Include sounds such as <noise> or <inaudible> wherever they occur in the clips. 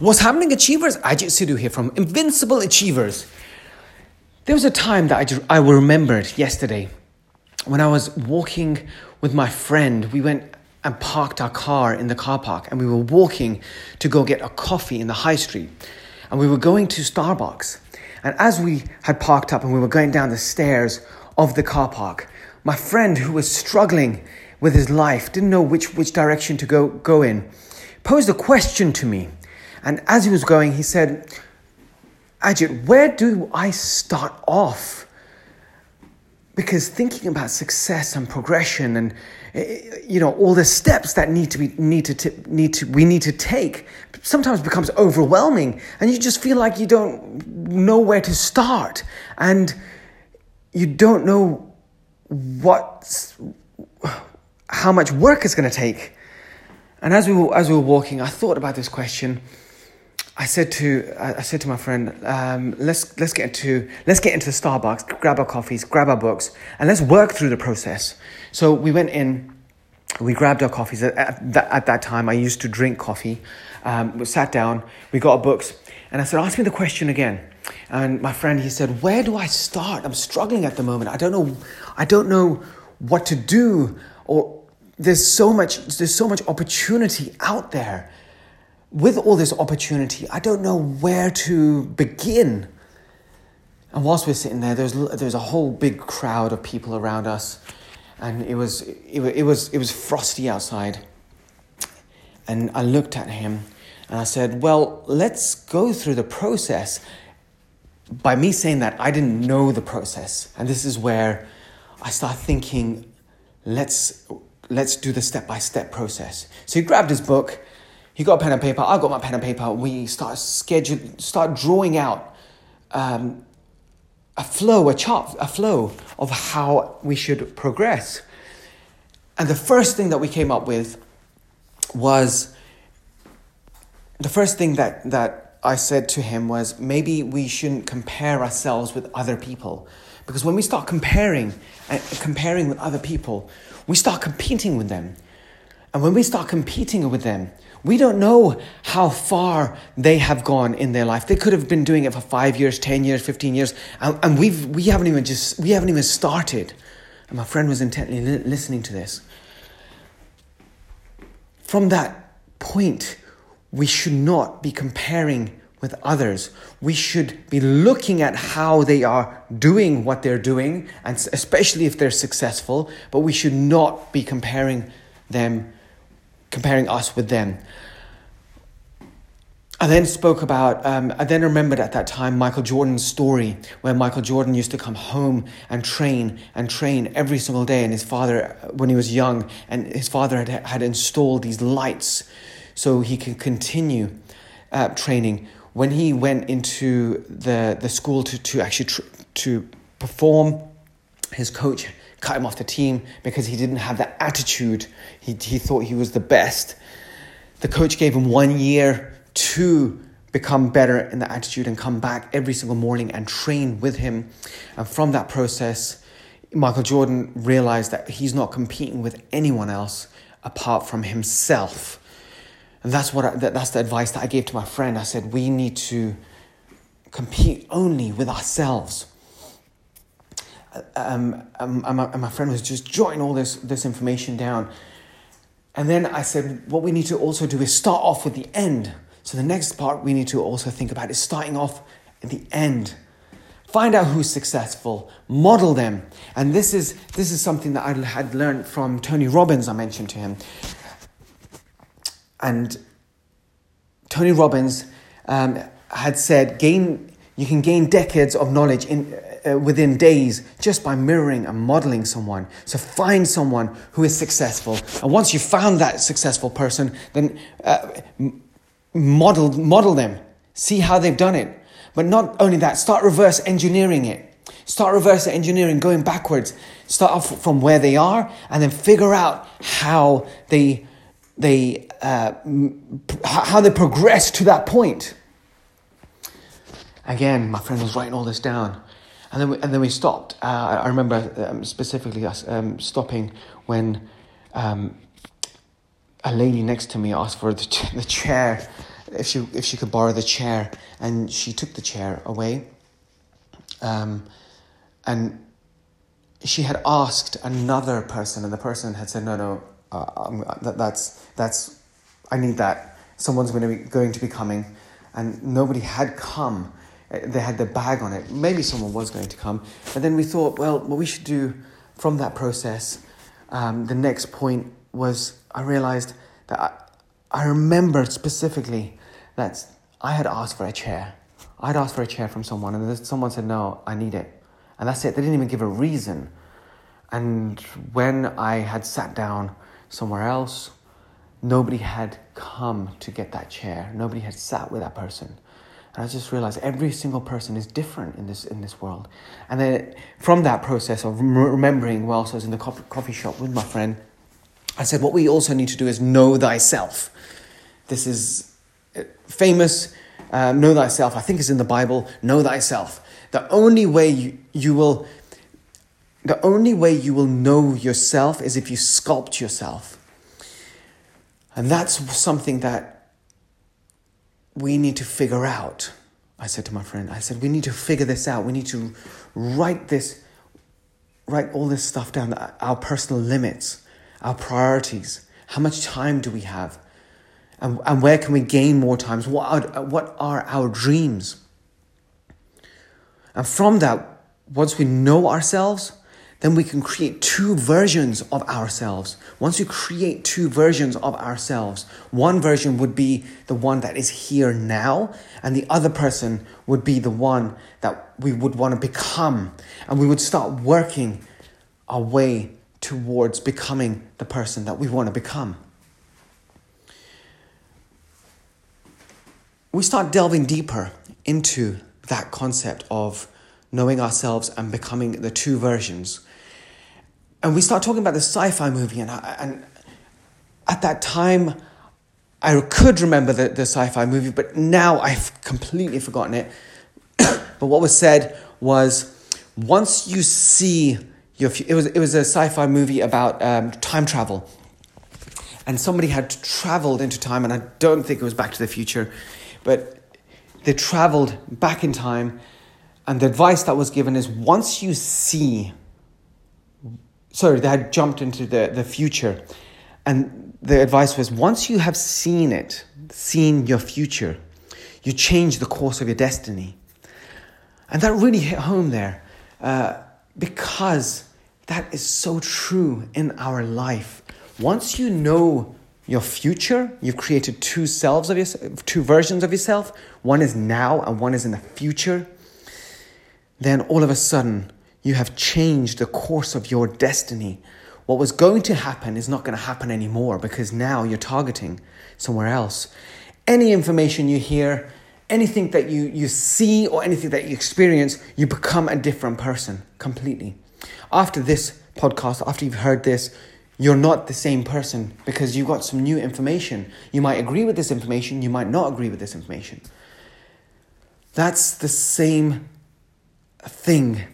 What's happening, Achievers? Ajit Sidhu here from Invincible Achievers. There was a time that I, just, I remembered yesterday when I was walking with my friend. We went and parked our car in the car park and we were walking to go get a coffee in the high street. And we were going to Starbucks. And as we had parked up and we were going down the stairs of the car park, my friend who was struggling with his life, didn't know which, which direction to go, go in, posed a question to me. And as he was going, he said, Ajit, where do I start off? Because thinking about success and progression and eh, you know all the steps that need to be need to t- need to we need to take sometimes becomes overwhelming and you just feel like you don't know where to start and you don't know what how much work it's going to take. And as we were, as we were walking, I thought about this question I said to I said to my friend, um, let's let's get into let's get into the Starbucks, grab our coffees, grab our books, and let's work through the process. So we went in, we grabbed our coffees. At, at, that, at that time, I used to drink coffee. Um, we sat down, we got our books, and I said, ask me the question again. And my friend, he said, where do I start? I'm struggling at the moment. I don't know. I don't know what to do, or there's so much. There's so much opportunity out there with all this opportunity, I don't know where to begin. And whilst we're sitting there, there's there's a whole big crowd of people around us, and it was it, it was it was frosty outside. And I looked at him, and I said, "Well, let's go through the process." By me saying that, I didn't know the process, and this is where I start thinking, "Let's let's do the step by step process." So he grabbed his book he got a pen and paper. I got my pen and paper. We start schedule, start drawing out um, a flow, a chart, a flow of how we should progress. And the first thing that we came up with was the first thing that that I said to him was maybe we shouldn't compare ourselves with other people because when we start comparing and uh, comparing with other people, we start competing with them. And when we start competing with them, we don't know how far they have gone in their life. They could have been doing it for five years, 10 years, 15 years, and, and we've, we, haven't even just, we haven't even started. And my friend was intently li- listening to this. From that point, we should not be comparing with others. We should be looking at how they are doing what they're doing, and especially if they're successful, but we should not be comparing them comparing us with them. I then spoke about, um, I then remembered at that time Michael Jordan's story, where Michael Jordan used to come home and train and train every single day. And his father, when he was young, and his father had, had installed these lights so he could continue uh, training. When he went into the, the school to, to actually tr- to perform, his coach cut him off the team because he didn't have that attitude. He, he thought he was the best. The coach gave him one year to become better in the attitude and come back every single morning and train with him. And from that process, Michael Jordan realized that he's not competing with anyone else apart from himself. And that's what I, that, that's the advice that I gave to my friend. I said we need to compete only with ourselves um, um, and, my, and, my, friend was just jotting all this, this information down. And then I said, what we need to also do is start off with the end. So the next part we need to also think about is starting off at the end. Find out who's successful, model them. And this is, this is something that I had learned from Tony Robbins, I mentioned to him. And Tony Robbins um, had said, gain, you can gain decades of knowledge in, uh, within days just by mirroring and modeling someone. So find someone who is successful. And once you've found that successful person, then uh, model, model them. See how they've done it. But not only that, start reverse engineering it. Start reverse engineering, going backwards. Start off from where they are and then figure out how they, they, uh, how they progress to that point. Again, my friend was writing all this down. And then we, and then we stopped. Uh, I remember um, specifically us um, stopping when um, a lady next to me asked for the, ch- <laughs> the chair if she if she could borrow the chair, and she took the chair away. Um, and she had asked another person, and the person had said, "No, no, uh, that, that's that's I need that. Someone's going to be going to be coming." And nobody had come. They had their bag on it. Maybe someone was going to come, but then we thought, well, what we should do from that process. Um, the next point was I realized that I, I remembered specifically that I had asked for a chair. I'd asked for a chair from someone, and someone said, "No, I need it," and that's it. They didn't even give a reason. And when I had sat down somewhere else, nobody had come to get that chair. Nobody had sat with that person. And I just realized every single person is different in this in this world. And then from that process of remembering whilst I was in the coffee, shop with my friend, I said, what we also need to do is know thyself. This is uh, famous. Uh, know thyself. I think it's in the Bible. Know thyself. The only way you, you will the only way you will know yourself is if you sculpt yourself. And that's something that we need to figure out. I said to my friend, I said, we need to figure this out. We need to write this, write all this stuff down, our personal limits, our priorities. How much time do we have? And, and where can we gain more times? What are, what are our dreams? And from that, once we know ourselves, then we can create two versions of ourselves. Once you create two versions of ourselves, one version would be the one that is here now, and the other person would be the one that we would want to become. And we would start working our way towards becoming the person that we want to become. We start delving deeper into that concept of knowing ourselves and becoming the two versions and we start talking about the sci-fi movie, and, I, and at that time, I could remember the, the sci-fi movie, but now I've completely forgotten it. <coughs> but what was said was, once you see your, it was it was a sci-fi movie about um, time travel, and somebody had traveled into time, and I don't think it was Back to the Future, but they traveled back in time, and the advice that was given is once you see sorry, they had jumped into the, the future. And the advice was once you have seen it, seen your future, you change the course of your destiny. And that really hit home there uh, because that is so true in our life. Once you know your future, you've created two selves of yourself, two versions of yourself. One is now and one is in the future. Then all of a sudden, you have changed the course of your destiny. What was going to happen is not going to happen anymore because now you're targeting somewhere else. Any information you hear, anything that you, you see, or anything that you experience, you become a different person completely. After this podcast, after you've heard this, you're not the same person because you got some new information. You might agree with this information, you might not agree with this information. That's the same thing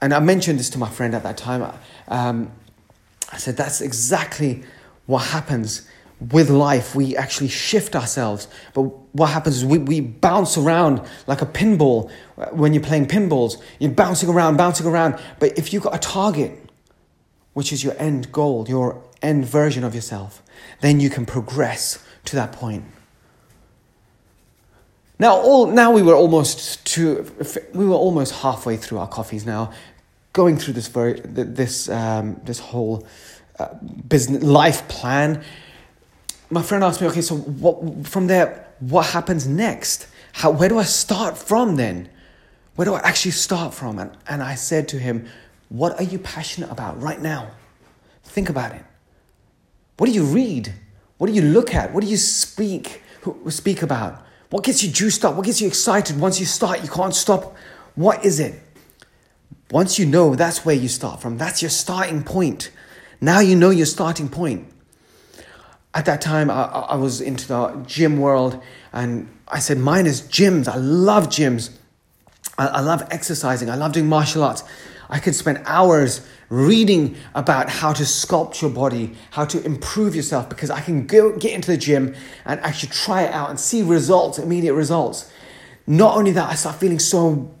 and I mentioned this to my friend at that time. Um, I said, that's exactly what happens with life. We actually shift ourselves. But what happens is we, we bounce around like a pinball when you're playing pinballs. You're bouncing around, bouncing around. But if you've got a target, which is your end goal, your end version of yourself, then you can progress to that point. Now, all now we were almost to we were almost halfway through our coffees now, going through this very this um, this whole uh, business life plan. My friend asked me, okay, so what from there? What happens next? How where do I start from then? Where do I actually start from? And and I said to him, what are you passionate about right now? Think about it. What do you read? What do you look at? What do you speak speak about? What gets you juiced up? What gets you excited? Once you start, you can't stop. What is it? Once you know, that's where you start from. That's your starting point. Now you know your starting point. At that time, I, I was into the gym world, and I said, Mine is gyms. I love gyms. I, I love exercising. I love doing martial arts. I could spend hours reading about how to sculpt your body, how to improve yourself, because I can go get into the gym and actually try it out and see results, immediate results. Not only that, I start feeling so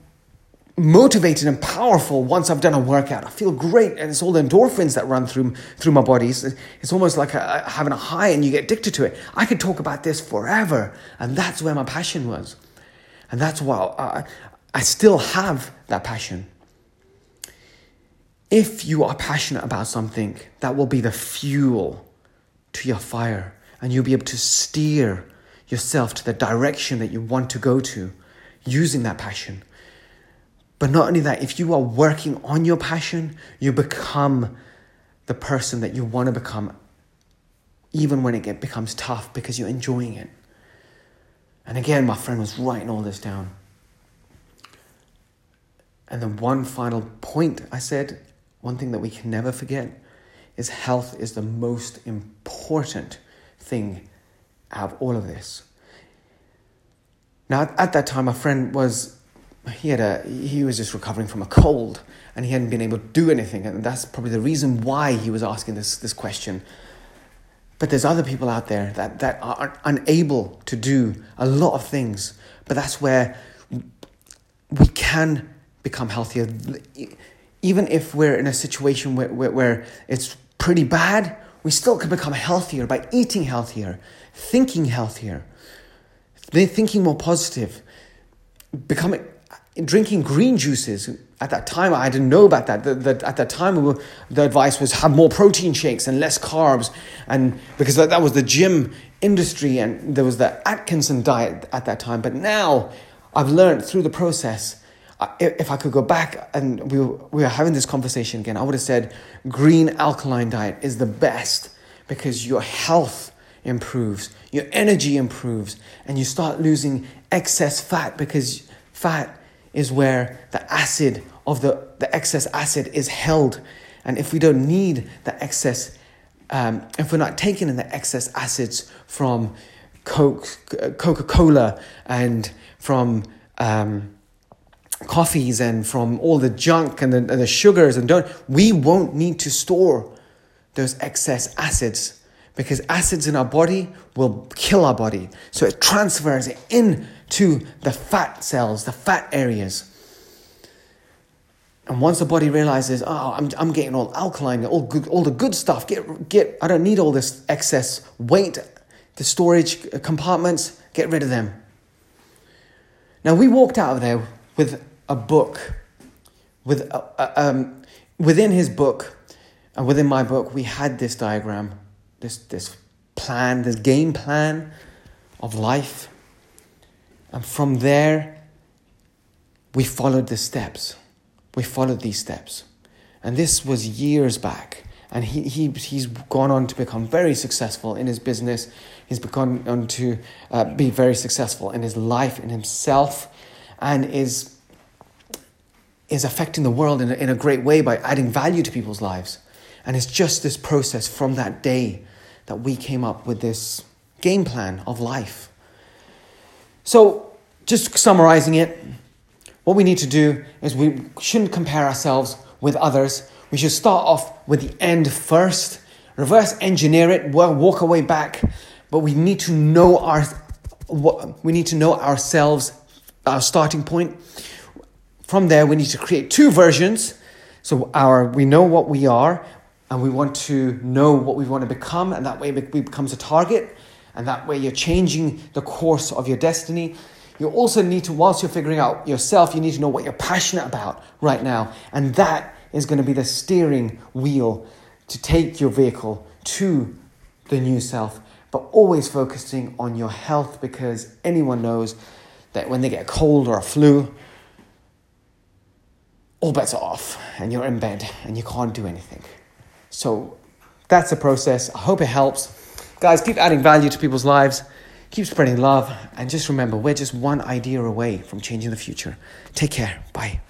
motivated and powerful once I've done a workout. I feel great, and it's all the endorphins that run through through my body. It's, it's almost like a, having a high, and you get addicted to it. I could talk about this forever, and that's where my passion was, and that's why I, I still have that passion. If you are passionate about something, that will be the fuel to your fire, and you'll be able to steer yourself to the direction that you want to go to using that passion. But not only that, if you are working on your passion, you become the person that you want to become, even when it get, becomes tough because you're enjoying it. And again, my friend was writing all this down. And then one final point I said, one thing that we can never forget is health is the most important thing out of all of this. Now, at that time, my friend was he had a he was just recovering from a cold and he hadn't been able to do anything. And that's probably the reason why he was asking this this question. But there's other people out there that that are unable to do a lot of things. But that's where we can become healthier even if we're in a situation where, where, where it's pretty bad we still can become healthier by eating healthier thinking healthier thinking more positive becoming drinking green juices. At that time, I didn't know about that. The, the, at that time, we were, the advice was have more protein shakes and less carbs, and because that, that was the gym industry, and there was the Atkinson diet at that time. But now, I've learned through the process. If I could go back and we were, we were having this conversation again, I would have said green alkaline diet is the best because your health improves, your energy improves, and you start losing excess fat because fat is where the acid of the, the excess acid is held. And if we don't need the excess, um, if we're not taking in the excess acids from Coke, Coca Cola and from um, coffees and from all the junk and the, and the sugars and don't, we won't need to store those excess acids because acids in our body will kill our body. So it transfers it into the fat cells, the fat areas. And once the body realizes, oh, I'm, I'm getting all alkaline, all good, all the good stuff. Get, get. I don't need all this excess weight. The storage compartments, get rid of them. Now we walked out of there with a book, with a, a, um, within his book, and within my book, we had this diagram this, this plan, this game plan of life. And from there, we followed the steps. We followed these steps. And this was years back. And he, he, he's gone on to become very successful in his business. He's gone on to uh, be very successful in his life, in himself, and is, is affecting the world in a, in a great way by adding value to people's lives. And it's just this process from that day that we came up with this game plan of life. So, just summarizing it, what we need to do is we shouldn't compare ourselves with others. We should start off with the end first, reverse engineer it, walk away back, but we need to know our we need to know ourselves, our starting point. From there, we need to create two versions. So our we know what we are, and we want to know what we want to become, and that way it becomes a target, and that way you're changing the course of your destiny. You also need to, whilst you're figuring out yourself, you need to know what you're passionate about right now, and that is going to be the steering wheel to take your vehicle to the new self, but always focusing on your health because anyone knows that when they get a cold or a flu, all bets are off and you're in bed and you can't do anything. So that's the process. I hope it helps. Guys, keep adding value to people's lives, keep spreading love, and just remember we're just one idea away from changing the future. Take care. Bye.